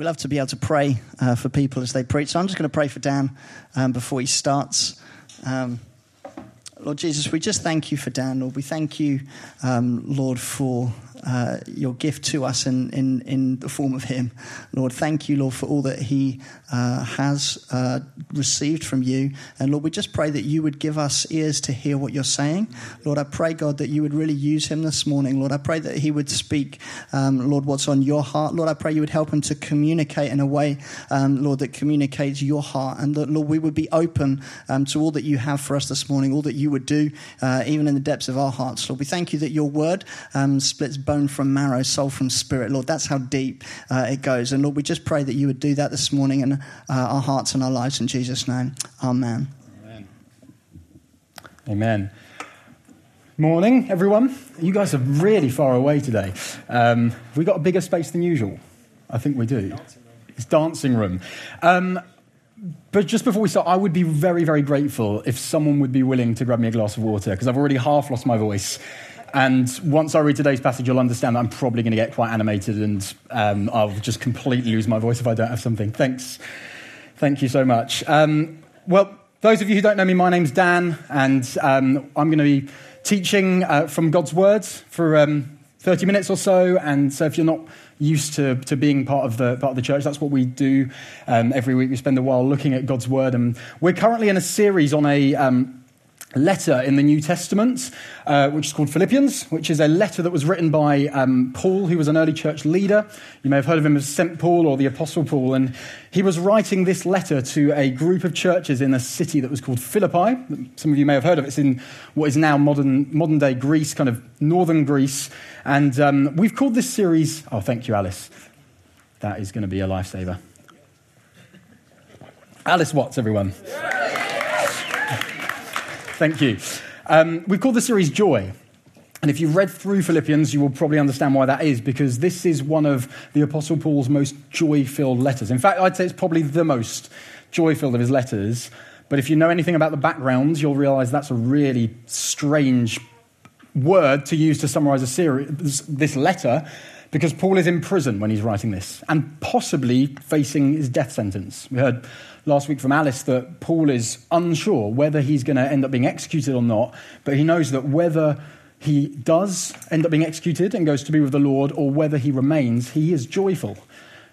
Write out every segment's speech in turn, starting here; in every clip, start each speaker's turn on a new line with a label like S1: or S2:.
S1: we love to be able to pray uh, for people as they preach. So I'm just going to pray for Dan um, before he starts. Um, Lord Jesus, we just thank you for Dan, Lord. We thank you, um, Lord, for uh, your gift to us in, in, in the form of Him. Lord, thank you, Lord, for all that He uh, has uh, received from you. And Lord, we just pray that you would give us ears to hear what you're saying. Lord, I pray, God, that you would really use Him this morning. Lord, I pray that He would speak, um, Lord, what's on your heart. Lord, I pray you would help Him to communicate in a way, um, Lord, that communicates your heart. And that, Lord, we would be open um, to all that you have for us this morning, all that you would do, uh, even in the depths of our hearts. Lord, we thank you that your word um, splits bone from marrow, soul from spirit. Lord, that's how deep uh, it goes. And Lord, we just pray that you would do that this morning in uh, our hearts and our lives in Jesus' name. Amen.
S2: Amen. Amen. Morning, everyone. You guys are really far away today. Um, have we got a bigger space than usual? I think we do. It's dancing room. Um, but just before we start, I would be very, very grateful if someone would be willing to grab me a glass of water because I've already half lost my voice. And once I read today's passage, you'll understand that I'm probably going to get quite animated and um, I'll just completely lose my voice if I don't have something. Thanks. Thank you so much. Um, well, those of you who don't know me, my name's Dan, and um, I'm going to be teaching uh, from God's words for um, 30 minutes or so. And so if you're not used to, to being part of, the, part of the church, that's what we do um, every week. We spend a while looking at God's word. And we're currently in a series on a um, letter in the New Testament, uh, which is called Philippians, which is a letter that was written by um, Paul, who was an early church leader. You may have heard of him as St. Paul or the Apostle Paul. And he was writing this letter to a group of churches in a city that was called Philippi. Some of you may have heard of it. It's in what is now modern, modern day Greece, kind of northern Greece. And um, we've called this series, oh, thank you, Alice. That is going to be a lifesaver. Alice Watts, everyone. Thank you. Um, we've called the series Joy. And if you've read through Philippians, you will probably understand why that is, because this is one of the Apostle Paul's most joy filled letters. In fact, I'd say it's probably the most joy filled of his letters. But if you know anything about the background, you'll realize that's a really strange word to use to summarize a series, this letter, because Paul is in prison when he's writing this, and possibly facing his death sentence. We heard last week from Alice that Paul is unsure whether he's going to end up being executed or not, but he knows that whether he does end up being executed and goes to be with the Lord or whether he remains, he is joyful.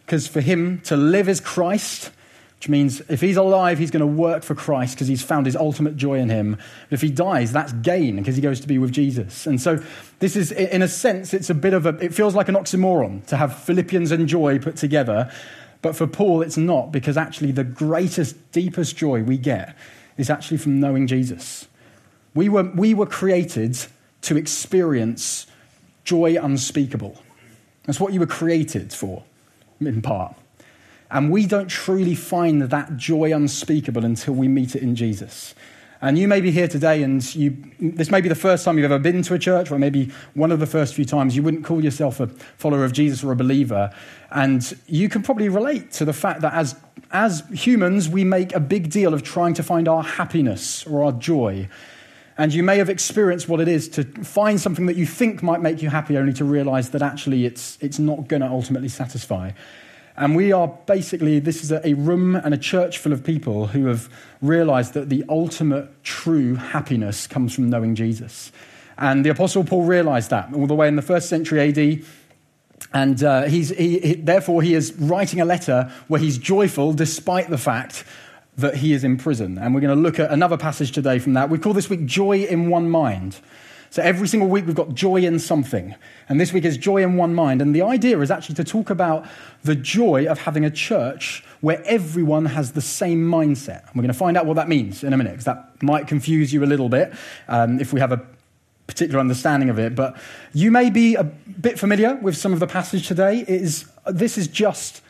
S2: Because for him to live is Christ, which means if he's alive, he's going to work for Christ because he's found his ultimate joy in him. But if he dies, that's gain because he goes to be with Jesus. And so, this is, in a sense, it's a bit of a, it feels like an oxymoron to have Philippians and joy put together. But for Paul, it's not, because actually the greatest, deepest joy we get is actually from knowing Jesus. We were, we were created to experience joy unspeakable. That's what you were created for, in part. And we don't truly find that joy unspeakable until we meet it in Jesus. And you may be here today, and you, this may be the first time you've ever been to a church, or maybe one of the first few times you wouldn't call yourself a follower of Jesus or a believer. And you can probably relate to the fact that as, as humans, we make a big deal of trying to find our happiness or our joy. And you may have experienced what it is to find something that you think might make you happy, only to realize that actually it's, it's not going to ultimately satisfy. And we are basically, this is a room and a church full of people who have realized that the ultimate true happiness comes from knowing Jesus. And the Apostle Paul realized that all the way in the first century AD. And uh, he's, he, he, therefore, he is writing a letter where he's joyful despite the fact that he is in prison. And we're going to look at another passage today from that. We call this week Joy in One Mind. So every single week we've got joy in something. And this week is joy in one mind. And the idea is actually to talk about the joy of having a church where everyone has the same mindset. And we're going to find out what that means in a minute, because that might confuse you a little bit um, if we have a particular understanding of it. But you may be a bit familiar with some of the passage today. It is, this is just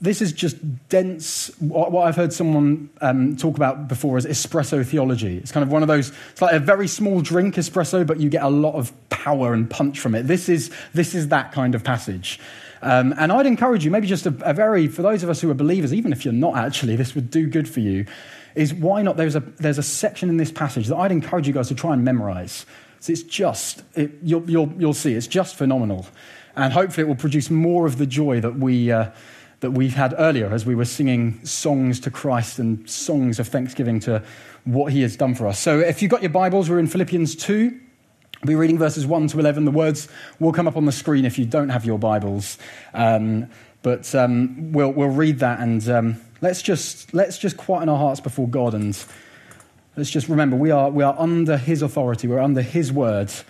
S2: this is just dense, what I've heard someone um, talk about before is espresso theology. It's kind of one of those, it's like a very small drink espresso, but you get a lot of power and punch from it. This is, this is that kind of passage. Um, and I'd encourage you, maybe just a, a, very, for those of us who are believers, even if you're not actually, this would do good for you, is why not? There's a, there's a section in this passage that I'd encourage you guys to try and memorize. So it's just, it, you'll, you'll, you'll see, it's just phenomenal. And hopefully it will produce more of the joy that we. Uh, that we've had earlier as we were singing songs to Christ and songs of thanksgiving to what he has done for us. So if you've got your Bibles, we're in Philippians 2. We'll be reading verses 1 to 11. The words will come up on the screen if you don't have your Bibles. Um, but um, we'll, we'll read that and um, let's, just, let's just quieten our hearts before God and let's just remember we are, we are under his authority, we're under his words.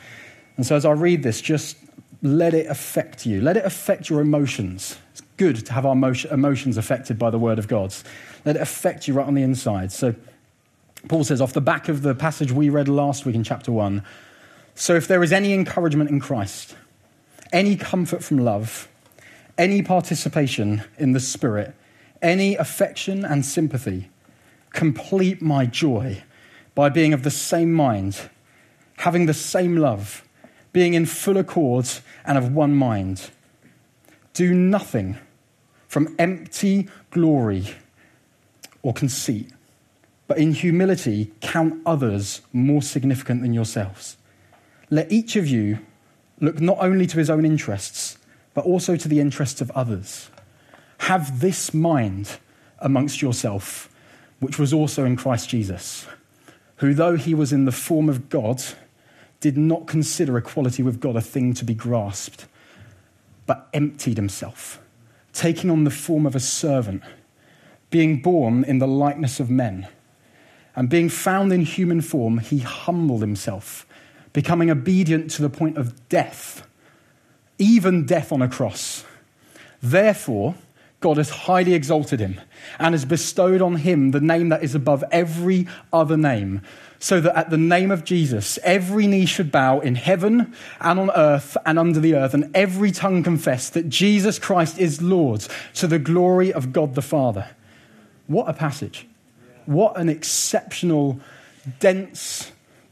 S2: And so as I read this, just let it affect you. Let it affect your emotions. Good to have our emotions affected by the word of God. Let it affect you right on the inside. So Paul says, off the back of the passage we read last week in chapter 1 So if there is any encouragement in Christ, any comfort from love, any participation in the Spirit, any affection and sympathy, complete my joy by being of the same mind, having the same love, being in full accord and of one mind. Do nothing from empty glory or conceit but in humility count others more significant than yourselves. Let each of you look not only to his own interests, but also to the interests of others. Have this mind amongst yourself, which was also in Christ Jesus, who, though he was in the form of God, did not consider equality with God a thing to be grasped, but emptied himself, taking on the form of a servant, being born in the likeness of men and being found in human form, he humbled himself, becoming obedient to the point of death, even death on a cross. Therefore, God has highly exalted him and has bestowed on him the name that is above every other name, so that at the name of Jesus, every knee should bow in heaven and on earth and under the earth, and every tongue confess that Jesus Christ is Lord to the glory of God the Father. What a passage! what an exceptional, dense,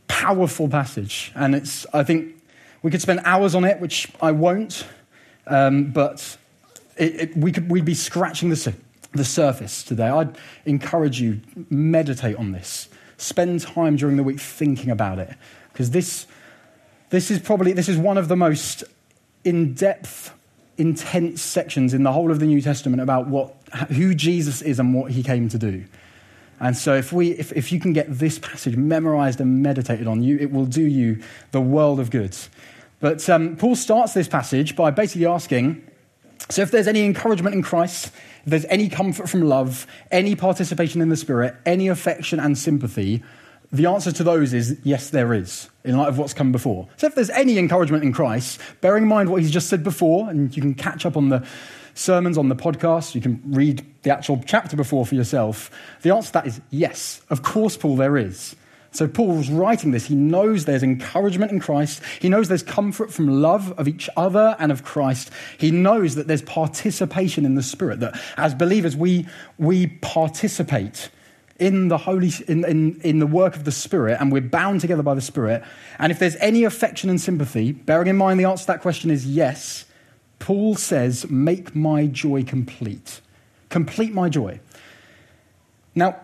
S2: powerful passage. And it's, I think we could spend hours on it, which I won't, um, but it, it, we could, we'd be scratching the, the surface today. I'd encourage you, meditate on this. Spend time during the week thinking about it. Because this, this is probably this is one of the most in-depth, intense sections in the whole of the New Testament about what, who Jesus is and what he came to do. And so, if, we, if, if you can get this passage memorized and meditated on, you, it will do you the world of good. But um, Paul starts this passage by basically asking so, if there's any encouragement in Christ, there's any comfort from love, any participation in the Spirit, any affection and sympathy, the answer to those is yes, there is, in light of what's come before. So, if there's any encouragement in Christ, bearing in mind what he's just said before, and you can catch up on the sermons on the podcast, you can read the actual chapter before for yourself. The answer to that is yes. Of course, Paul, there is. So, Paul's writing this. He knows there's encouragement in Christ. He knows there's comfort from love of each other and of Christ. He knows that there's participation in the Spirit, that as believers, we, we participate in the Holy, in, in, in the work of the Spirit, and we're bound together by the Spirit. And if there's any affection and sympathy, bearing in mind the answer to that question is yes, Paul says, Make my joy complete. Complete my joy. Now,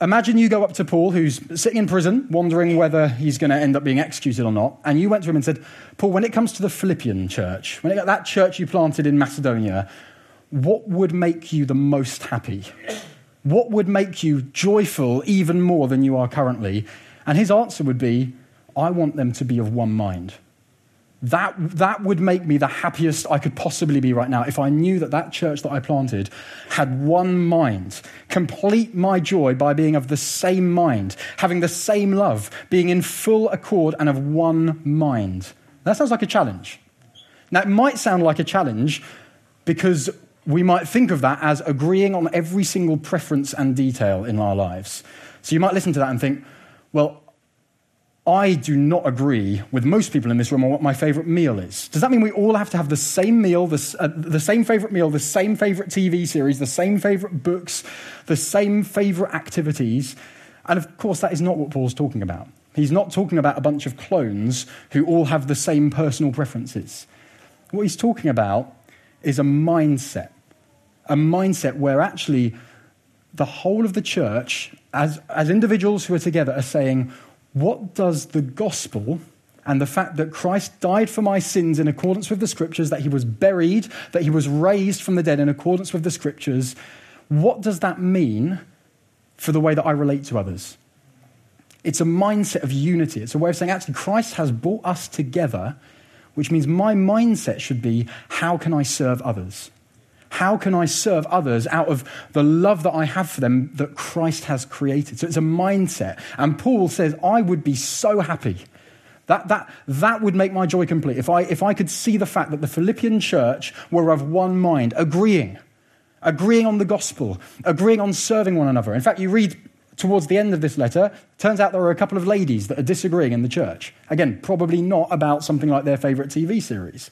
S2: imagine you go up to Paul, who's sitting in prison, wondering whether he's going to end up being executed or not, and you went to him and said, Paul, when it comes to the Philippian church, when it, that church you planted in Macedonia, what would make you the most happy? What would make you joyful even more than you are currently? And his answer would be, I want them to be of one mind. That, that would make me the happiest I could possibly be right now if I knew that that church that I planted had one mind. Complete my joy by being of the same mind, having the same love, being in full accord and of one mind. That sounds like a challenge. Now, it might sound like a challenge because we might think of that as agreeing on every single preference and detail in our lives. So you might listen to that and think, well, I do not agree with most people in this room on what my favorite meal is. Does that mean we all have to have the same meal, the, uh, the same favorite meal, the same favorite TV series, the same favorite books, the same favorite activities? And of course, that is not what Paul's talking about. He's not talking about a bunch of clones who all have the same personal preferences. What he's talking about is a mindset, a mindset where actually the whole of the church, as, as individuals who are together, are saying, what does the gospel and the fact that Christ died for my sins in accordance with the scriptures, that he was buried, that he was raised from the dead in accordance with the scriptures, what does that mean for the way that I relate to others? It's a mindset of unity. It's a way of saying, actually, Christ has brought us together, which means my mindset should be, how can I serve others? How can I serve others out of the love that I have for them that Christ has created? So it's a mindset. And Paul says, I would be so happy. That, that, that would make my joy complete. If I, if I could see the fact that the Philippian church were of one mind, agreeing, agreeing on the gospel, agreeing on serving one another. In fact, you read towards the end of this letter, turns out there are a couple of ladies that are disagreeing in the church. Again, probably not about something like their favorite TV series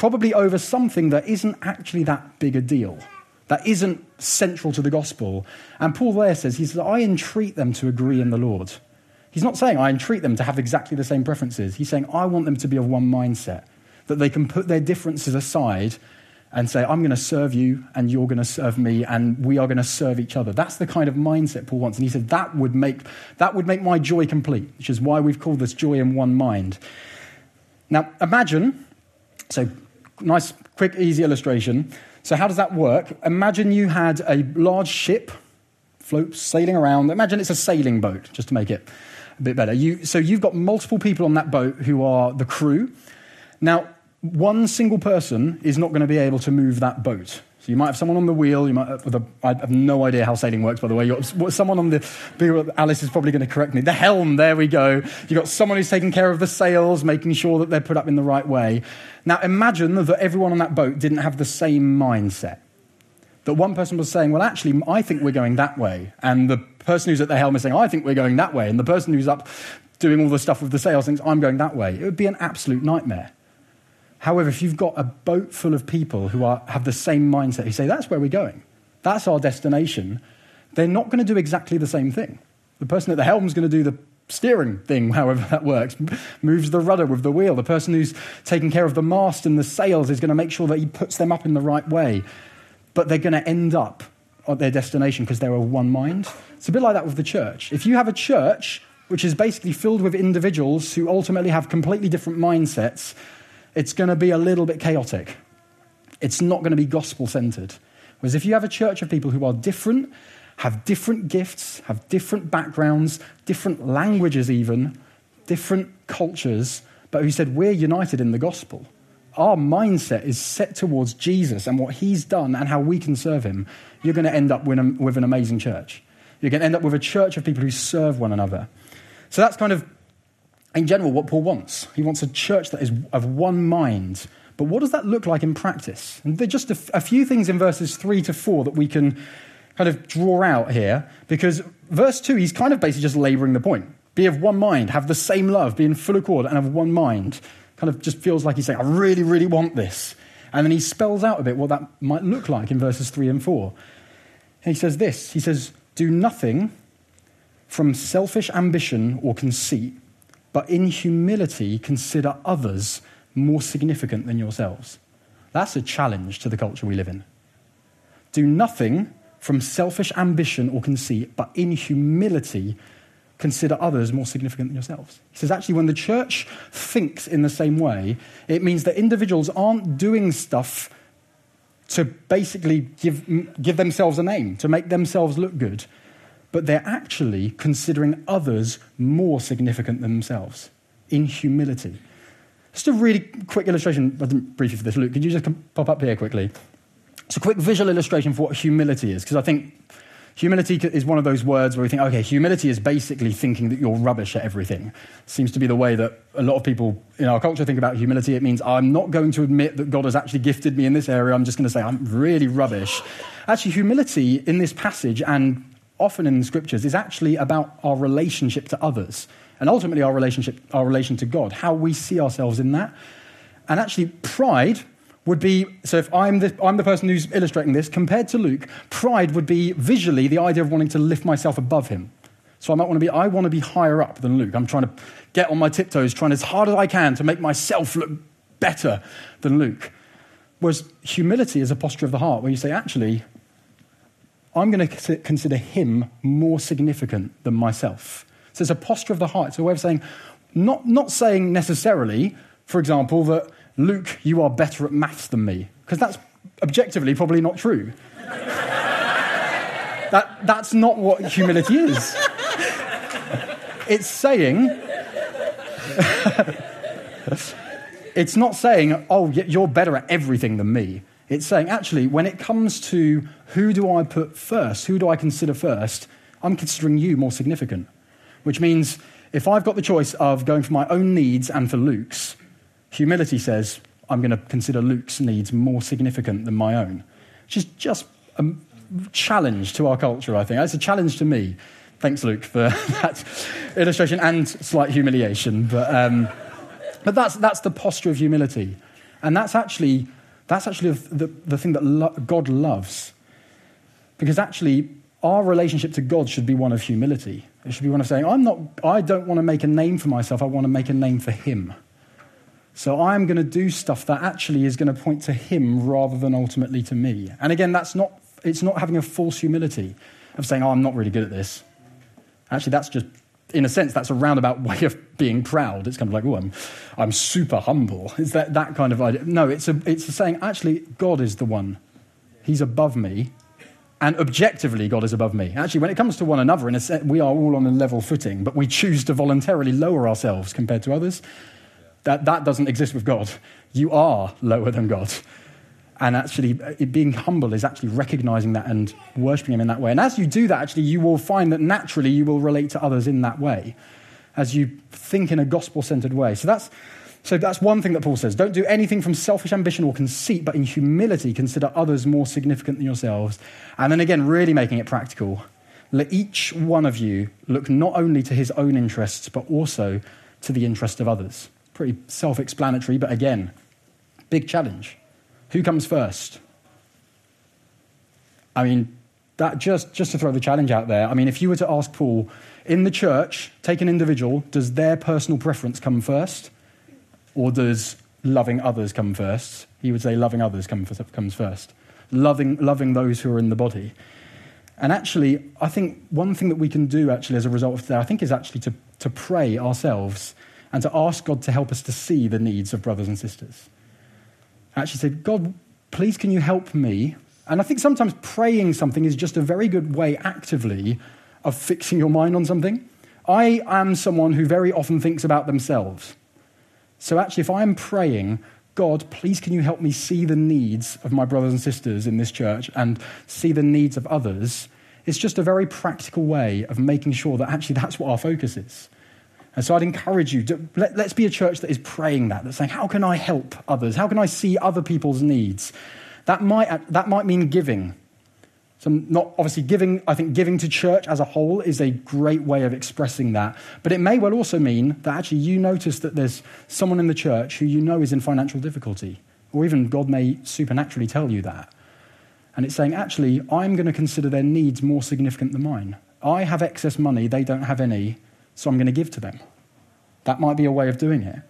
S2: probably over something that isn't actually that big a deal, that isn't central to the gospel. And Paul there says, he says, I entreat them to agree in the Lord. He's not saying I entreat them to have exactly the same preferences. He's saying I want them to be of one mindset, that they can put their differences aside and say, I'm going to serve you and you're going to serve me and we are going to serve each other. That's the kind of mindset Paul wants. And he said that would make, that would make my joy complete, which is why we've called this joy in one mind. Now, imagine, so nice, quick, easy illustration. So, how does that work? Imagine you had a large ship float sailing around. Imagine it's a sailing boat, just to make it a bit better. You, so, you've got multiple people on that boat who are the crew. Now, one single person is not going to be able to move that boat. So you might have someone on the wheel. You might have the, I have no idea how sailing works, by the way. You've got someone on the. Alice is probably going to correct me. The helm. There we go. You've got someone who's taking care of the sails, making sure that they're put up in the right way. Now imagine that everyone on that boat didn't have the same mindset. That one person was saying, "Well, actually, I think we're going that way," and the person who's at the helm is saying, "I think we're going that way," and the person who's up doing all the stuff with the sails thinks, "I'm going that way." It would be an absolute nightmare. However, if you've got a boat full of people who are, have the same mindset, who say, that's where we're going, that's our destination, they're not going to do exactly the same thing. The person at the helm is going to do the steering thing, however that works, moves the rudder with the wheel. The person who's taking care of the mast and the sails is going to make sure that he puts them up in the right way. But they're going to end up at their destination because they're of one mind. It's a bit like that with the church. If you have a church which is basically filled with individuals who ultimately have completely different mindsets, it's going to be a little bit chaotic. It's not going to be gospel centered. Whereas if you have a church of people who are different, have different gifts, have different backgrounds, different languages, even, different cultures, but who said, We're united in the gospel. Our mindset is set towards Jesus and what he's done and how we can serve him. You're going to end up with an amazing church. You're going to end up with a church of people who serve one another. So that's kind of in general what Paul wants. He wants a church that is of one mind. But what does that look like in practice? And there are just a, few things in verses 3 to 4 that we can kind of draw out here, because verse 2, he's kind of basically just laboring the point. Be of one mind, have the same love, be in full accord, and of one mind. Kind of just feels like he's saying, I really, really want this. And then he spells out a bit what that might look like in verses 3 and 4. And he says this He says, Do nothing from selfish ambition or conceit but in humility consider others more significant than yourselves. That's a challenge to the culture we live in. Do nothing from selfish ambition or conceit, but in humility consider others more significant than yourselves. He says, actually, when the church thinks in the same way, it means that individuals aren't doing stuff to basically give, give themselves a name, to make themselves look good but they're actually considering others more significant than themselves in humility. Just a really quick illustration. I didn't brief you for this, Luke. Could you just pop up here quickly? It's a quick visual illustration for what humility is, because I think humility is one of those words where we think, okay, humility is basically thinking that you're rubbish at everything. Seems to be the way that a lot of people in our culture think about humility. It means I'm not going to admit that God has actually gifted me in this area. I'm just going to say I'm really rubbish. Actually, humility in this passage and often in the scriptures is actually about our relationship to others and ultimately our relationship, our relation to God, how we see ourselves in that. And actually, pride would be so if I'm the, I'm the person who's illustrating this, compared to Luke, pride would be visually the idea of wanting to lift myself above him. So I might want to be, I want to be higher up than Luke. I'm trying to get on my tiptoes, trying as hard as I can to make myself look better than Luke. Whereas humility is a posture of the heart where you say, actually, I'm going to consider him more significant than myself. So it's a posture of the heart. It's a way of saying, Not, not saying necessarily, for example, that Luke, you are better at maths than me, because that's objectively probably not true. that, that's not what humility is. It's saying, it's not saying, oh, you're better at everything than me. It's saying, actually, when it comes to who do I put first, who do I consider first, I'm considering you more significant. Which means if I've got the choice of going for my own needs and for Luke's, humility says, I'm going to consider Luke's needs more significant than my own. Which is just a challenge to our culture, I think. It's a challenge to me. Thanks, Luke, for that illustration and slight humiliation. But, um, but that's, that's the posture of humility. And that's actually, that's actually the, the thing that lo- God loves. Because actually, our relationship to God should be one of humility. It should be one of saying, I'm not, I don't want to make a name for myself, I want to make a name for Him. So I'm going to do stuff that actually is going to point to Him rather than ultimately to me. And again, that's not, it's not having a false humility of saying, oh, I'm not really good at this. Actually, that's just, in a sense, that's a roundabout way of being proud. It's kind of like, oh, I'm, I'm super humble. It's that, that kind of idea. No, it's, a, it's a saying, actually, God is the one. He's above me and objectively God is above me. Actually, when it comes to one another, in a sense, we are all on a level footing, but we choose to voluntarily lower ourselves compared to others. That, that doesn't exist with God. You are lower than God. And actually, being humble is actually recognizing that and worshiping Him in that way. And as you do that, actually, you will find that naturally you will relate to others in that way as you think in a gospel centered way. So that's, so that's one thing that Paul says. Don't do anything from selfish ambition or conceit, but in humility consider others more significant than yourselves. And then again, really making it practical. Let each one of you look not only to his own interests, but also to the interest of others. Pretty self explanatory, but again, big challenge. Who comes first? I mean, that just, just to throw the challenge out there, I mean, if you were to ask Paul, in the church, take an individual, does their personal preference come first? Or does loving others come first? He would say loving others comes first. Loving, loving those who are in the body. And actually, I think one thing that we can do actually as a result of that, I think, is actually to, to pray ourselves and to ask God to help us to see the needs of brothers and sisters. Actually said, God, please can you help me? And I think sometimes praying something is just a very good way actively of fixing your mind on something. I am someone who very often thinks about themselves. So actually, if I'm praying, God, please can you help me see the needs of my brothers and sisters in this church and see the needs of others? It's just a very practical way of making sure that actually that's what our focus is. And so I'd encourage you to let, us be a church that is praying that, that's saying, how can I help others? How can I see other people's needs? That might, uh, that might mean giving. So, not obviously giving, I think giving to church as a whole is a great way of expressing that. But it may well also mean that actually you notice that there's someone in the church who you know is in financial difficulty, or even God may supernaturally tell you that. And it's saying, actually, I'm going to consider their needs more significant than mine. I have excess money, they don't have any, so I'm going to give to them. That might be a way of doing it.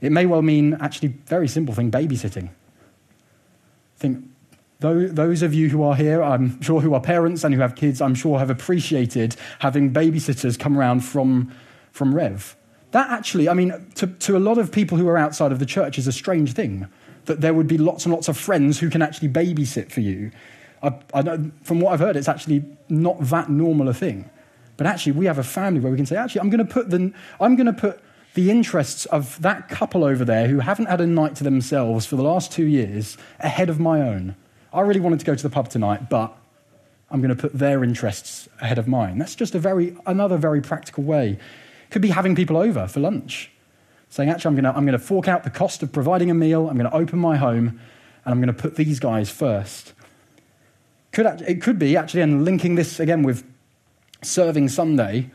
S2: It may well mean, actually, very simple thing babysitting. I think, those of you who are here, I'm sure who are parents and who have kids, I'm sure have appreciated having babysitters come around from, from Rev. That actually, I mean, to, to a lot of people who are outside of the church is a strange thing that there would be lots and lots of friends who can actually babysit for you. I, I know, from what I've heard, it's actually not that normal a thing. But actually, we have a family where we can say, actually, I'm going to put the, I'm going to put the interests of that couple over there who haven't had a night to themselves for the last two years ahead of my own. I really wanted to go to the pub tonight, but I'm going to put their interests ahead of mine. That's just a very, another very practical way. Could be having people over for lunch, saying, actually, I'm going, to, I'm going to fork out the cost of providing a meal, I'm going to open my home, and I'm going to put these guys first. Could, it could be, actually, and linking this again with serving Sunday,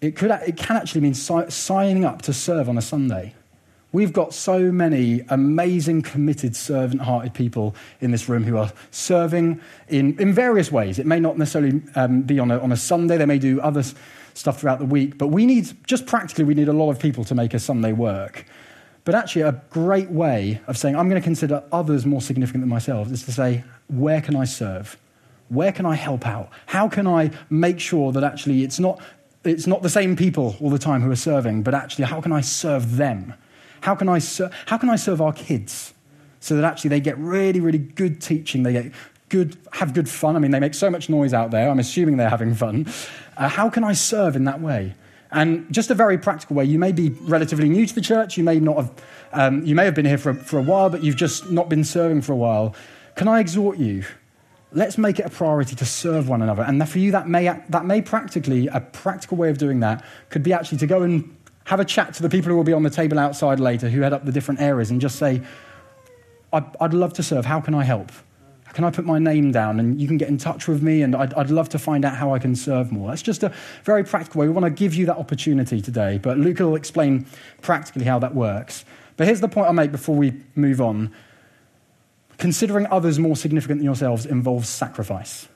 S2: it, could, it can actually mean si- signing up to serve on a Sunday. We've got so many amazing, committed, servant hearted people in this room who are serving in, in various ways. It may not necessarily um, be on a, on a Sunday, they may do other stuff throughout the week, but we need, just practically, we need a lot of people to make a Sunday work. But actually, a great way of saying, I'm going to consider others more significant than myself is to say, where can I serve? Where can I help out? How can I make sure that actually it's not it's not the same people all the time who are serving, but actually, how can I serve them? How can I, ser- how can I serve our kids so that actually they get really, really good teaching? They get good, have good fun. I mean, they make so much noise out there. I'm assuming they're having fun. Uh, how can I serve in that way? And just a very practical way. You may be relatively new to the church. You may not have. Um, you may have been here for, for a while, but you've just not been serving for a while. Can I exhort you? Let's make it a priority to serve one another. And for you, that may, that may practically, a practical way of doing that could be actually to go and have a chat to the people who will be on the table outside later who head up the different areas and just say, I'd, I'd love to serve. How can I help? Can I put my name down and you can get in touch with me? And I'd, I'd, love to find out how I can serve more. That's just a very practical way. We want to give you that opportunity today. But Luke will explain practically how that works. But here's the point I'll make before we move on considering others more significant than yourselves involves sacrifice.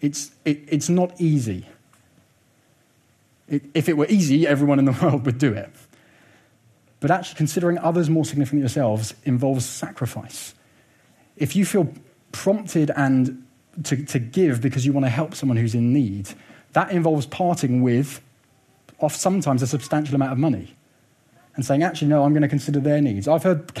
S2: It's, it, it's not easy. It, if it were easy, everyone in the world would do it. But actually, considering others more significant than yourselves involves sacrifice. If you feel prompted and to, to give because you want to help someone who's in need, that involves parting with, off sometimes, a substantial amount of money and saying, actually, no, I'm going to consider their needs. I've heard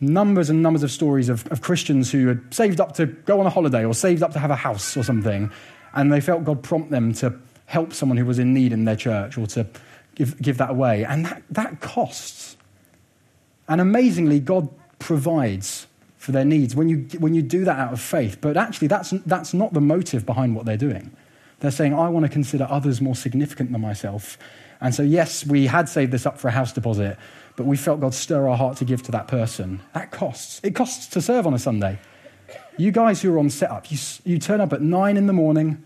S2: numbers and numbers of stories of, of Christians who had saved up to go on a holiday or saved up to have a house or something, and they felt God prompt them to help someone who was in need in their church or to give, give that away. And that, that costs. And amazingly, God provides for their needs when you, when you do that out of faith. But actually, that's, that's not the motive behind what they're doing. They're saying, I want to consider others more significant than myself. And so, yes, we had saved this up for a house deposit, but we felt God stir our heart to give to that person. That costs. It costs to serve on a Sunday. You guys who are on setup, you, you turn up at nine in the morning,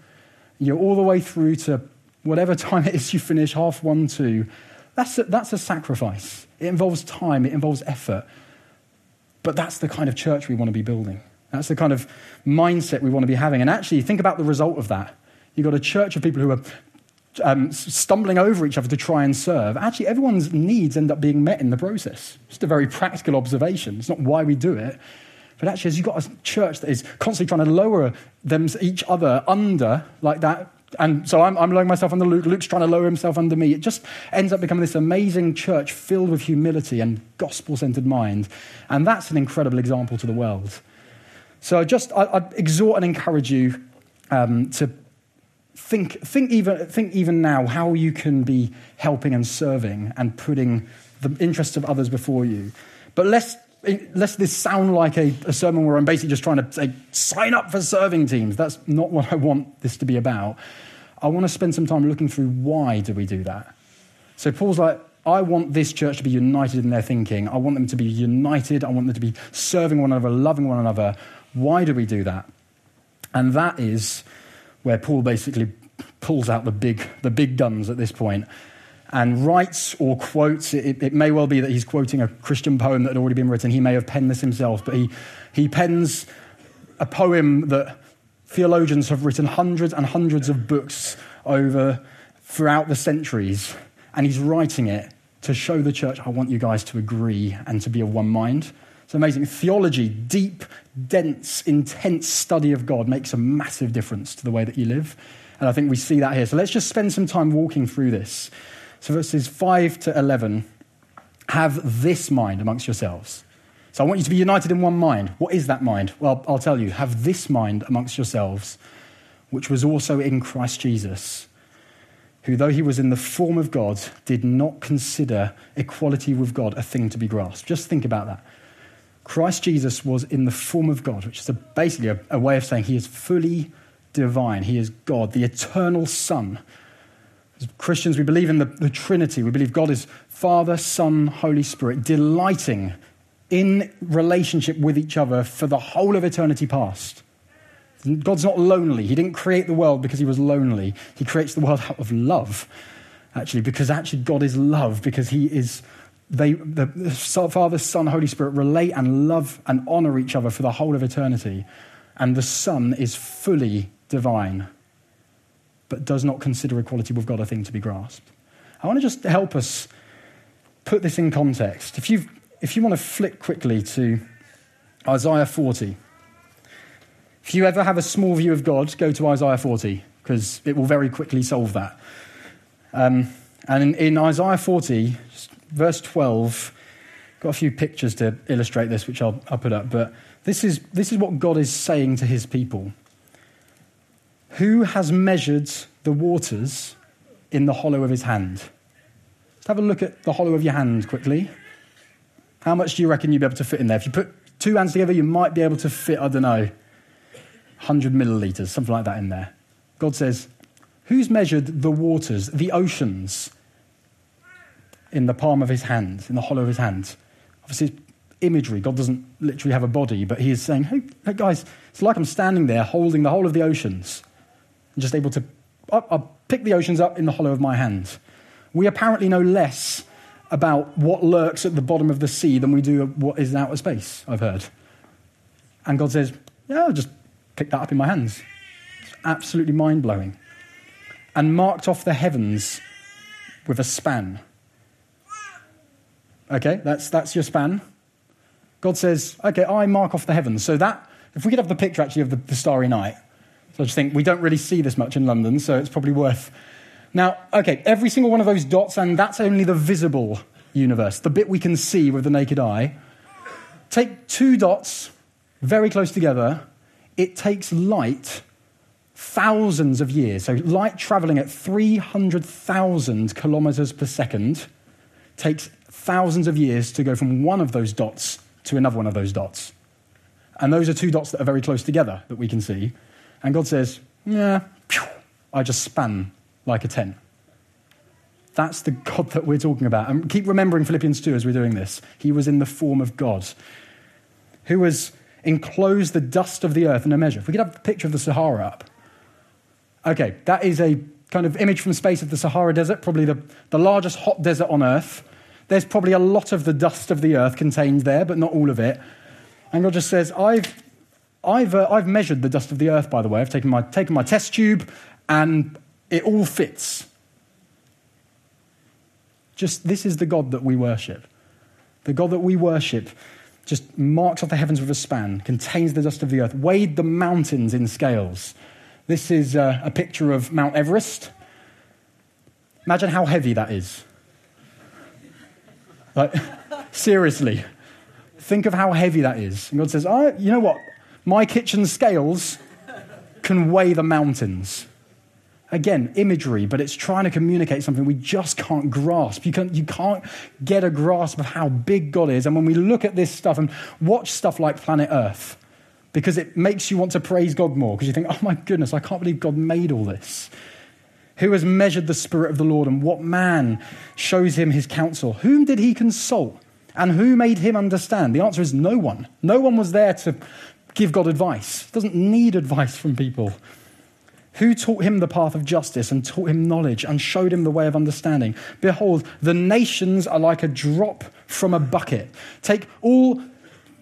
S2: you're all the way through to whatever time it is you finish, half one, two. That's a, that's a sacrifice. It involves time, it involves effort. But that's the kind of church we want to be building. That's the kind of mindset we want to be having. And actually, think about the result of that. You've got a church of people who are um, stumbling over each other to try and serve. Actually, everyone's needs end up being met in the process. Just a very practical observation. It's not why we do it. But actually, as you've got a church that is constantly trying to lower them, each other under like that, and so I'm, I'm lowering myself under Luke, Luke's trying to lower himself under me. It just ends up becoming this amazing church filled with humility and gospel centered mind. And that's an incredible example to the world. So I just I, I exhort and encourage you um, to think, think, even, think even now how you can be helping and serving and putting the interests of others before you. But lest, lest this sound like a, a sermon where I'm basically just trying to say, sign up for serving teams. That's not what I want this to be about. I want to spend some time looking through why do we do that. So Paul's like, I want this church to be united in their thinking. I want them to be united. I want them to be serving one another, loving one another. Why do we do that? And that is where Paul basically pulls out the big, the big guns at this point and writes or quotes. It, it, may well be that he's quoting a Christian poem that had already been written. He may have penned this himself, but he, he pens a poem that Theologians have written hundreds and hundreds of books over throughout the centuries, and he's writing it to show the church, I want you guys to agree and to be of one mind. It's amazing. Theology, deep, dense, intense study of God makes a massive difference to the way that you live. And I think we see that here. So let's just spend some time walking through this. So verses 5 to 11 have this mind amongst yourselves. So I want you to be united in one mind. What is that mind? Well, I'll tell you. Have this mind amongst yourselves, which was also in Christ Jesus, who, though he was in the form of God, did not consider equality with God a thing to be grasped. Just think about that. Christ Jesus was in the form of God, which is a, basically a, a way of saying he is fully divine. He is God, the eternal Son. As Christians, we believe in the, the Trinity. We believe God is Father, Son, Holy Spirit, delighting in relationship with each other for the whole of eternity past. God's not lonely. He didn't create the world because he was lonely. He creates the world out of love, actually, because actually God is love, because he is. They, the, the Father, Son, Holy Spirit relate and love and honor each other for the whole of eternity. And the Son is fully divine, but does not consider equality with God a thing to be grasped. I want to just help us put this in context. If you've if you want to flick quickly to Isaiah 40, if you ever have a small view of God, go to Isaiah 40, because it will very quickly solve that. Um, and in, in Isaiah 40, verse 12, got a few pictures to illustrate this, which I'll, I'll put up. But this is, this is what God is saying to his people Who has measured the waters in the hollow of his hand? Let's have a look at the hollow of your hand quickly. How much do you reckon you'd be able to fit in there? If you put two hands together, you might be able to fit, I don't know, 100 milliliters, something like that in there. God says, Who's measured the waters, the oceans, in the palm of his hand, in the hollow of his hand? Obviously, imagery. God doesn't literally have a body, but he is saying, hey, hey, guys, it's like I'm standing there holding the whole of the oceans and just able to I'll, I'll pick the oceans up in the hollow of my hand. We apparently know less about what lurks at the bottom of the sea than we do what is in outer space, I've heard. And God says, Yeah, I'll just pick that up in my hands. It's absolutely mind blowing. And marked off the heavens with a span. Okay, that's, that's your span. God says, Okay, I mark off the heavens. So that, if we could have the picture actually of the, the starry night. So I just think we don't really see this much in London, so it's probably worth. Now, okay, every single one of those dots, and that's only the visible universe, the bit we can see with the naked eye. Take two dots very close together, it takes light thousands of years. So, light traveling at 300,000 kilometers per second takes thousands of years to go from one of those dots to another one of those dots. And those are two dots that are very close together that we can see. And God says, Yeah, I just span like a tent. That's the God that we're talking about. And keep remembering Philippians 2 as we're doing this. He was in the form of God, who has enclosed the dust of the earth in a measure. If we could have a picture of the Sahara up. Okay, that is a kind of image from space of the Sahara Desert, probably the, the largest hot desert on earth. There's probably a lot of the dust of the earth contained there, but not all of it. And God just says, I've, I've, uh, I've measured the dust of the earth, by the way. I've taken my, taken my test tube, and it all fits. Just this is the God that we worship. The God that we worship just marks off the heavens with a span, contains the dust of the earth, weighed the mountains in scales. This is uh, a picture of Mount Everest. Imagine how heavy that is. Like, seriously. Think of how heavy that is. And God says, oh, you know what? My kitchen scales can weigh the mountains. Again, imagery, but it's trying to communicate something we just can't grasp. You can't, you can't get a grasp of how big God is. And when we look at this stuff and watch stuff like Planet Earth, because it makes you want to praise God more, because you think, oh my goodness, I can't believe God made all this. Who has measured the Spirit of the Lord, and what man shows him his counsel? Whom did he consult? And who made him understand? The answer is no one. No one was there to give God advice. He doesn't need advice from people. Who taught him the path of justice and taught him knowledge and showed him the way of understanding? Behold, the nations are like a drop from a bucket. Take all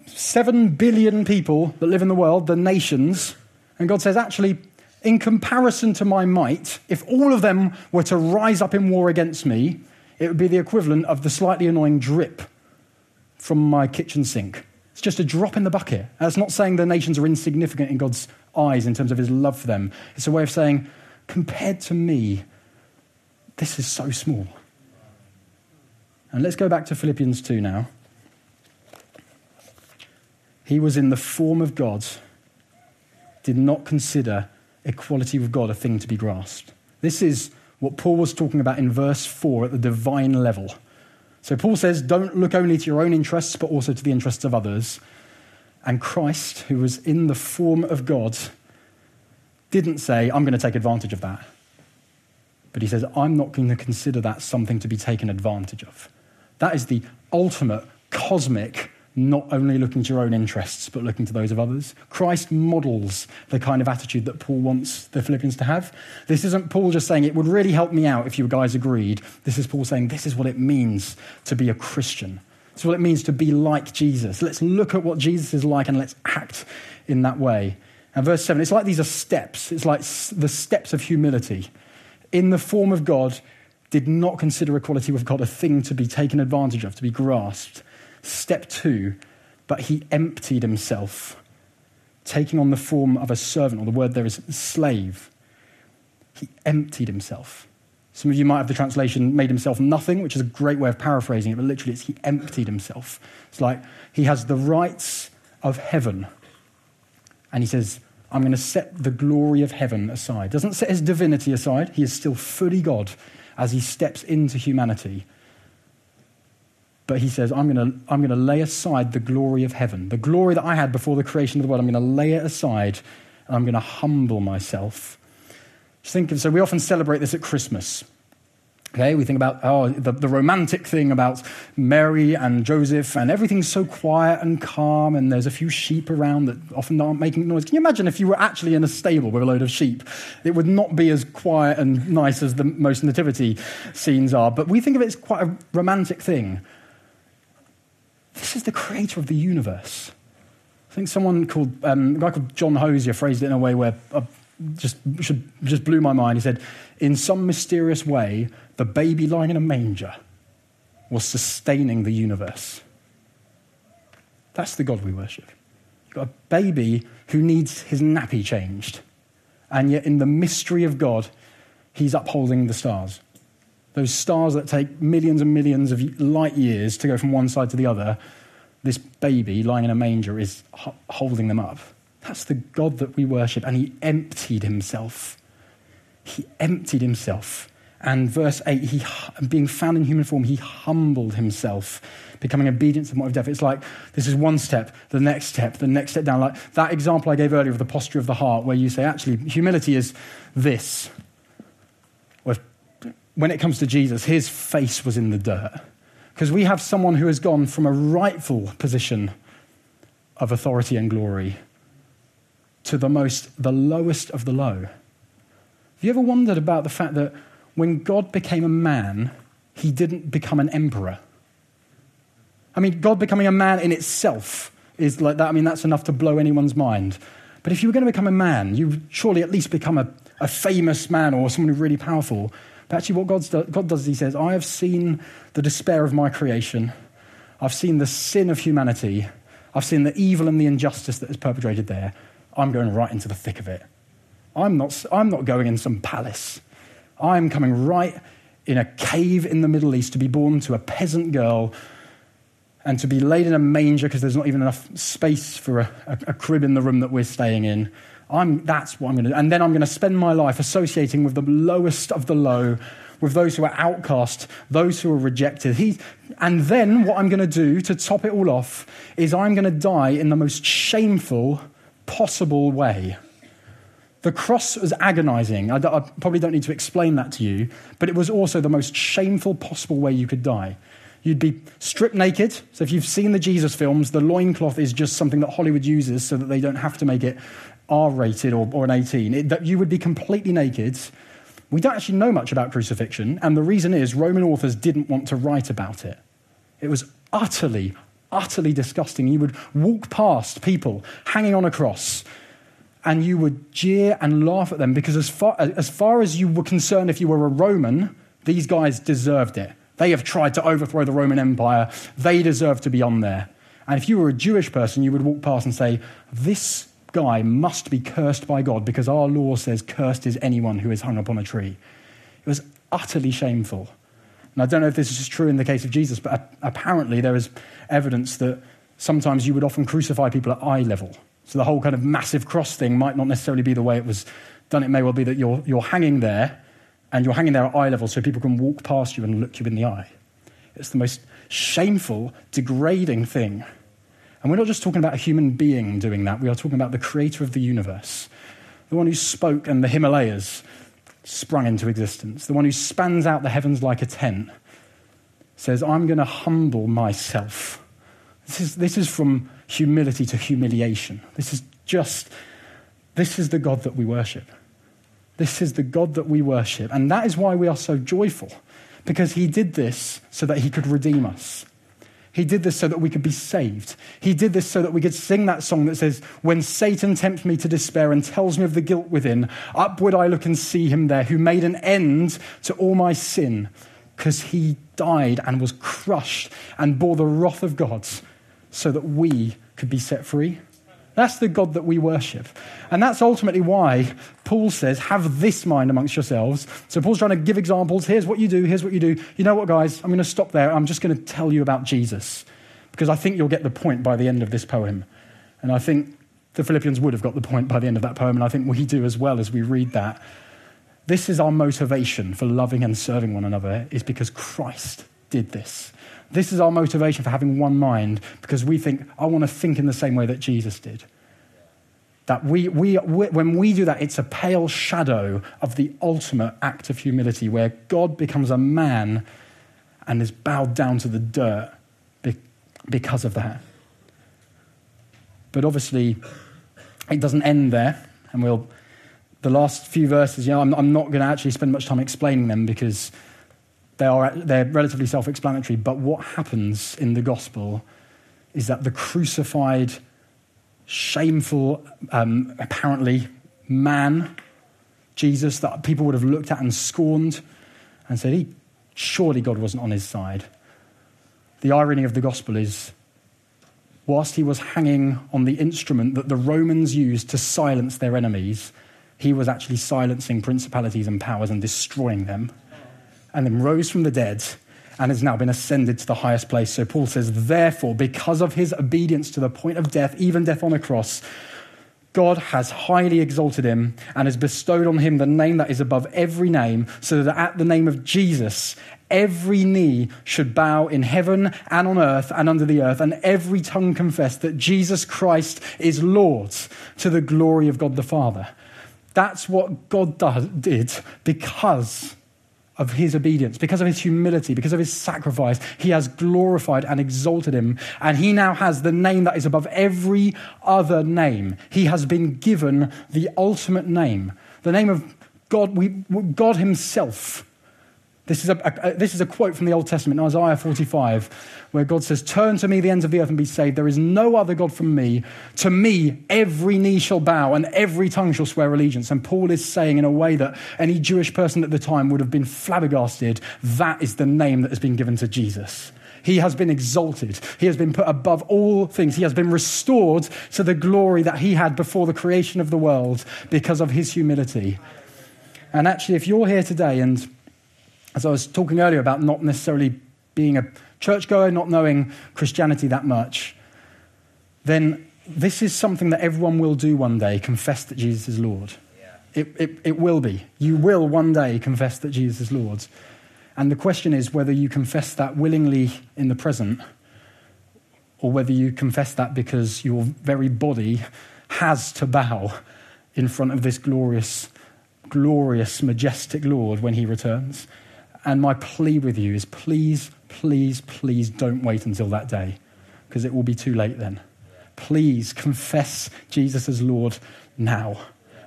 S2: seven billion people that live in the world, the nations, and God says, actually, in comparison to my might, if all of them were to rise up in war against me, it would be the equivalent of the slightly annoying drip from my kitchen sink. It's just a drop in the bucket. That's not saying the nations are insignificant in God's eyes in terms of his love for them. It's a way of saying, compared to me, this is so small. And let's go back to Philippians 2 now. He was in the form of God, did not consider equality with God a thing to be grasped. This is what Paul was talking about in verse 4 at the divine level. So Paul says, don't look only to your own interests, but also to the interests of others. And Christ, who was in the form of God, didn't say, I'm going to take advantage of that. But he says, I'm not going to consider that something to be taken advantage of. That is the ultimate cosmic not only looking to your own interests, but looking to those of others. Christ models the kind of attitude that Paul wants the Philippians to have. This isn't Paul just saying, it would really help me out if you guys agreed. This is Paul saying, this is what it means to be a Christian. This is what it means to be like Jesus. Let's look at what Jesus is like and let's act in that way. And verse 7, it's like these are steps. It's like the steps of humility. In the form of God, did not consider equality with God a thing to be taken advantage of, to be grasped Step two, but he emptied himself, taking on the form of a servant, or the word there is slave. He emptied himself. Some of you might have the translation made himself nothing, which is a great way of paraphrasing it, but literally it's he emptied himself. It's like he has the rights of heaven. And he says, I'm going to set the glory of heaven aside. Doesn't set his divinity aside. He is still fully God as he steps into humanity. But he says, I'm going, to, I'm going to lay aside the glory of heaven. The glory that I had before the creation of the world, I'm going to lay it aside and I'm going to humble myself. Just think of, so we often celebrate this at Christmas. Okay, we think about oh, the, the romantic thing about Mary and Joseph, and everything's so quiet and calm, and there's a few sheep around that often aren't making noise. Can you imagine if you were actually in a stable with a load of sheep? It would not be as quiet and nice as the most nativity scenes are, but we think of it as quite a romantic thing. This is the creator of the universe. I think someone called, um, a guy called John Hosier phrased it in a way where uh, just, should, just blew my mind. He said, In some mysterious way, the baby lying in a manger was sustaining the universe. That's the God we worship. You've got a baby who needs his nappy changed. And yet, in the mystery of God, he's upholding the stars. Those stars that take millions and millions of light years to go from one side to the other, this baby lying in a manger is holding them up. That's the God that we worship. And he emptied himself. He emptied himself. And verse 8, he, being found in human form, he humbled himself, becoming obedient to the point of death. It's like this is one step, the next step, the next step down. Like that example I gave earlier of the posture of the heart, where you say, actually, humility is this. When it comes to Jesus, his face was in the dirt. Because we have someone who has gone from a rightful position of authority and glory to the most, the lowest of the low. Have you ever wondered about the fact that when God became a man, he didn't become an emperor? I mean, God becoming a man in itself is like that. I mean, that's enough to blow anyone's mind. But if you were going to become a man, you would surely at least become a, a famous man or someone who's really powerful. Actually, what God's do, God does is He says, I have seen the despair of my creation, I've seen the sin of humanity, I've seen the evil and the injustice that is perpetrated there. I'm going right into the thick of it. I'm not, I'm not going in some palace. I'm coming right in a cave in the Middle East to be born to a peasant girl and to be laid in a manger because there's not even enough space for a, a, a, crib in the room that we're staying in. I'm, that's what I'm going to do. And then I'm going to spend my life associating with the lowest of the low, with those who are outcast, those who are rejected. He, and then what I'm going to do to top it all off is I'm going to die in the most shameful possible way. The cross was agonizing. I, I, probably don't need to explain that to you, but it was also the most shameful possible way you could die. You'd be stripped naked. So if you've seen the Jesus films, the loincloth is just something that Hollywood uses so that they don't have to make it R rated or, or, an 18. It, that you would be completely naked. We don't actually know much about crucifixion, and the reason is Roman authors didn't want to write about it. It was utterly, utterly disgusting. You would walk past people hanging on a cross and you would jeer and laugh at them because, as far, as far as you were concerned, if you were a Roman, these guys deserved it. They have tried to overthrow the Roman Empire. They deserve to be on there. And if you were a Jewish person, you would walk past and say, This guy must be cursed by God because our law says, Cursed is anyone who is hung upon a tree. It was utterly shameful. And I don't know if this is true in the case of Jesus, but apparently there is evidence that sometimes you would often crucify people at eye level. So the whole kind of massive cross thing might not necessarily be the way it was done. It may well be that you're, you're hanging there and you're hanging there at eye level so people can walk past you and look you in the eye. It's the most shameful, degrading thing. And we're not just talking about a human being doing that, we are talking about the creator of the universe, the one who spoke and the Himalayas sprung into existence, the one who spans out the heavens like a tent, says, I'm going to humble myself. This is, this is from humility to humiliation. This is just, this is the God that we worship. This is the God that we worship. And that is why we are so joyful, because he did this so that he could redeem us. He did this so that we could be saved. He did this so that we could sing that song that says, When Satan tempts me to despair and tells me of the guilt within, upward I look and see him there who made an end to all my sin, because he died and was crushed and bore the wrath of God so that we could be set free. That's the God that we worship. And that's ultimately why Paul says, have this mind amongst yourselves. So Paul's trying to give examples. Here's what you do, here's what you do. You know what, guys? I'm going to stop there. I'm just going to tell you about Jesus because I think you'll get the point by the end of this poem. And I think the Philippians would have got the point by the end of that poem, and I think we do as well as we read that. This is our motivation for loving and serving one another, is because Christ did this. This is our motivation for having one mind because we think, I want to think in the same way that Jesus did. That we, we, we, when we do that, it's a pale shadow of the ultimate act of humility where God becomes a man and is bowed down to the dirt because of that. But obviously, it doesn't end there. And we'll, the last few verses, you know, I'm, I'm not going to actually spend much time explaining them because they are, they're relatively self explanatory, but what happens in the gospel is that the crucified, shameful, um, apparently man, Jesus, that people would have looked at and scorned and said, he, surely God wasn't on his side. The irony of the gospel is, whilst he was hanging on the instrument that the Romans used to silence their enemies, he was actually silencing principalities and powers and destroying them and then rose from the dead and has now been ascended to the highest place. So Paul says, therefore, because of his obedience to the point of death, even death on a cross, God has highly exalted him and has bestowed on him the name that is above every name, so that at the name of Jesus, every knee should bow in heaven and on earth and under the earth, and every tongue confess that Jesus Christ is Lord to the glory of God the Father. That's what God did because of his obedience, because of his humility, because of his sacrifice, he has glorified and exalted him. And he now has the name that is above every other name. He has been given the ultimate name, the name of God, we, God himself this is a, a, this is a quote from the Old Testament, Isaiah 45, where God says, Turn to me the ends of the earth and be saved. There is no other God from me. To me, every knee shall bow and every tongue shall swear allegiance. And Paul is saying, in a way that any Jewish person at the time would have been flabbergasted, that is the name that has been given to Jesus. He has been exalted. He has been put above all things. He has been restored to the glory that he had before the creation of the world because of his humility. And actually, if you're here today and as I was talking earlier about not necessarily being a churchgoer, not knowing Christianity that much, then this is something that everyone will do one day confess that Jesus is Lord. Yeah. It, it, it will be. You will one day confess that Jesus is Lord. And the question is whether you confess that willingly in the present or whether you confess that because your very body has to bow in front of this glorious, glorious, majestic Lord when he returns. And my plea with you is please, please, please don't wait until that day because it will be too late then. Please confess Jesus as Lord now.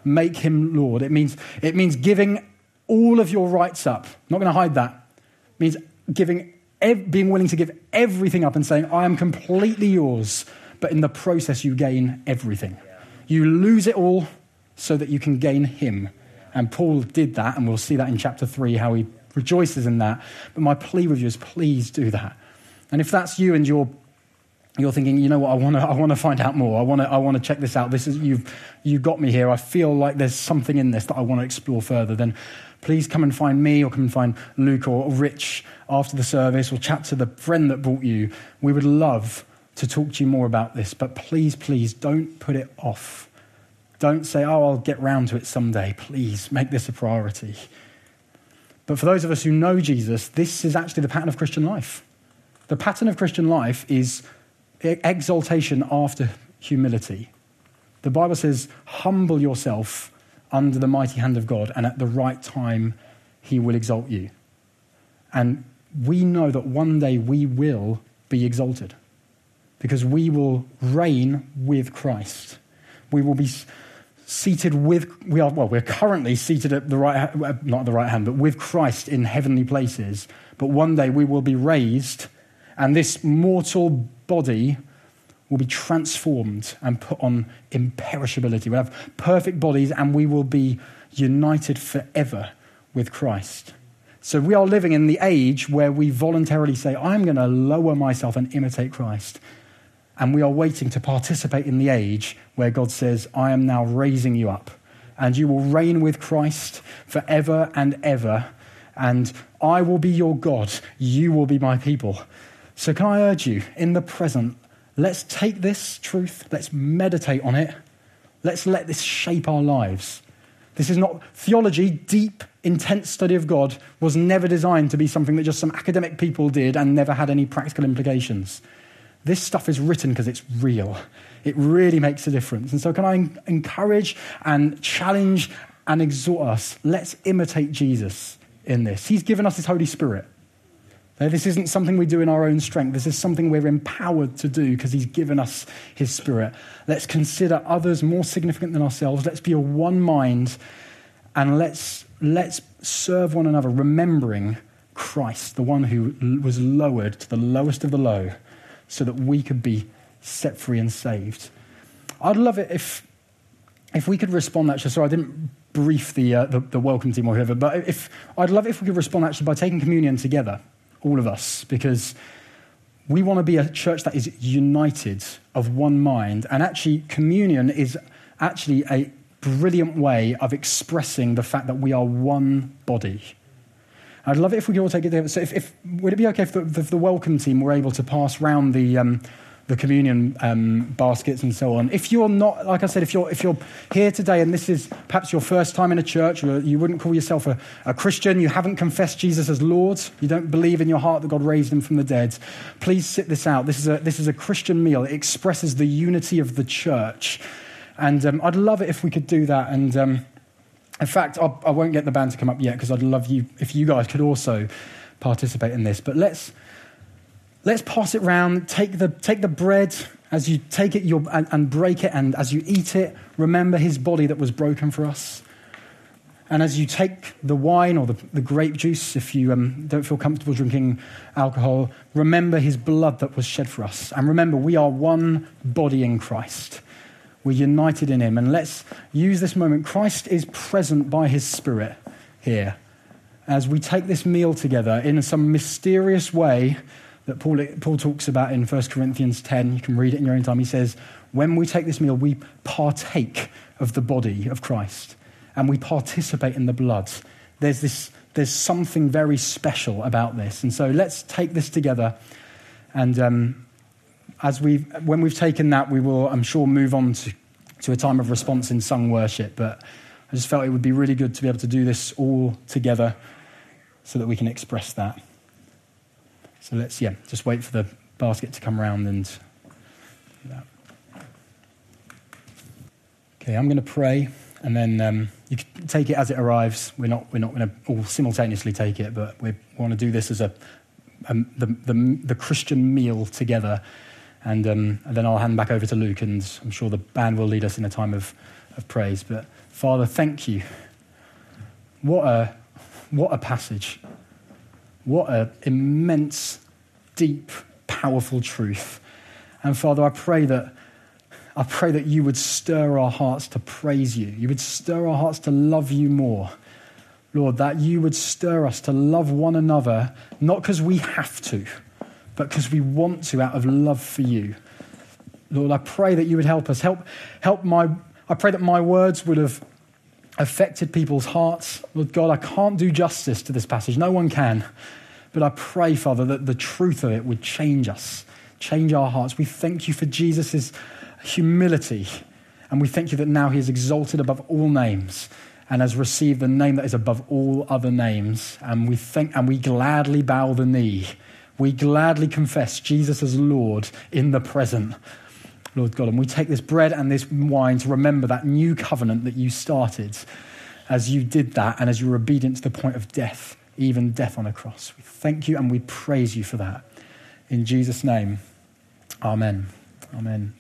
S2: Make him Lord. It means, it means giving all of your rights up. I'm not going to hide that. It means giving, being willing to give everything up and saying, I am completely yours. But in the process, you gain everything. You lose it all so that you can gain him. And Paul did that, and we'll see that in chapter 3 how he rejoices in that. But my plea with you is please do that. And if that's you and you're you're thinking, you know what, I want to I wanna find out more. I want to I wanna check this out. This is, you've, you've got me here. I feel like there's something in this that I want to explore further. Then please come and find me or come and find Luke or Rich after the service or chat to the friend that brought you. We would love to talk to you more about this. But please, please don't put it off. Don't say, oh, I'll get round to it someday. Please make this a priority. But for those of us who know Jesus, this is actually the pattern of Christian life. The pattern of Christian life is exaltation after humility. The Bible says, humble yourself under the mighty hand of God, and at the right time, he will exalt you. And we know that one day we will be exalted because we will reign with Christ. We will be seated with, we are, well, we're currently seated at the right, uh, not at the right hand, but with Christ in heavenly places. But one day we will be raised, and this mortal body will be transformed and put on imperishability. We'll have perfect bodies, and we will be united forever with Christ. So we are living in the age where we voluntarily say, I'm going to lower myself and imitate Christ. And we are waiting to participate in the age where God says, I am now raising you up, and you will reign with Christ forever and ever. And I will be your God, you will be my people. So, can I urge you, in the present, let's take this truth, let's meditate on it, let's let this shape our lives. This is not theology, deep, intense study of God was never designed to be something that just some academic people did and never had any practical implications. This stuff is written because it's real. It really makes a difference. And so, can I encourage and challenge and exhort us? Let's imitate Jesus in this. He's given us His Holy Spirit. This isn't something we do in our own strength. This is something we're empowered to do because He's given us His Spirit. Let's consider others more significant than ourselves. Let's be a one mind and let's, let's serve one another, remembering Christ, the one who was lowered to the lowest of the low so that we could be set free and saved. I'd love it if, if we could respond actually. So I didn't brief the, uh, the, the welcome team or whoever, but if, I'd love it if we could respond actually by taking communion together all of us, because we want to be a church that is united, of one mind. And actually, communion is actually a brilliant way of expressing the fact that we are one body. I'd love it if we could all take it. So, if, if, would it be okay if the, the welcome team were able to pass round the, um, the communion um, baskets and so on. If you're not, like I said, if you're, if you're here today and this is perhaps your first time in a church, or you wouldn't call yourself a, a Christian, you haven't confessed Jesus as Lord, you don't believe in your heart that God raised him from the dead, please sit this out. This is a, this is a Christian meal. It expresses the unity of the church. And um, I'd love it if we could do that. And um, in fact, I'll, I will not get the band to come up yet because I'd love you if you guys could also participate in this. But let's Let's pass it round. Take the, take the bread as you take it and, and break it, and as you eat it, remember his body that was broken for us. And as you take the wine or the, the grape juice, if you um, don't feel comfortable drinking alcohol, remember his blood that was shed for us. And remember, we are one body in Christ. We're united in him. And let's use this moment. Christ is present by his Spirit here as we take this meal together in some mysterious way that Paul, Paul talks about in 1 Corinthians 10. You can read it in your own time. He says, When we take this meal, we partake of the body of Christ and we participate in the blood. There's, this, there's something very special about this. And so let's take this together. And um, as we when we've taken that, we will, I'm sure, move on to, to a time of response in sung worship. But I just felt it would be really good to be able to do this all together so that we can express that. So let's, yeah, just wait for the basket to come around and. Okay, I'm going to pray, and then um, you can take it as it arrives. We're not, we're not going to all simultaneously take it, but we want to do this as a, um, the, the, the, Christian meal together. And, um, and, then I'll hand back over to Luke, and I'm sure the band will lead us in a time of, of praise. But Father, thank you. What a, what a passage. What an immense, deep, powerful truth. And Father, I pray that I pray that you would stir our hearts to praise you. You would stir our hearts to love you more. Lord, that you would stir us to love one another, not because we have to, but because we want to out of love for you. Lord, I pray that you would help us. Help, help my, I pray that my words would have affected people's hearts. Lord God, I can't do justice to this passage. No one can. But I pray, Father, that the truth of it would change us, change our hearts. We thank you for Jesus' humility. And we thank you that now he is exalted above all names and has received the name that is above all other names. And we thank and we gladly bow the knee. We gladly confess Jesus as Lord in the present. Lord God. And we take this bread and this wine to remember that new covenant that you started as you did that and as you were obedient to the point of death, even death on a cross. We thank you and we praise you for that. In Jesus' name, amen. Amen.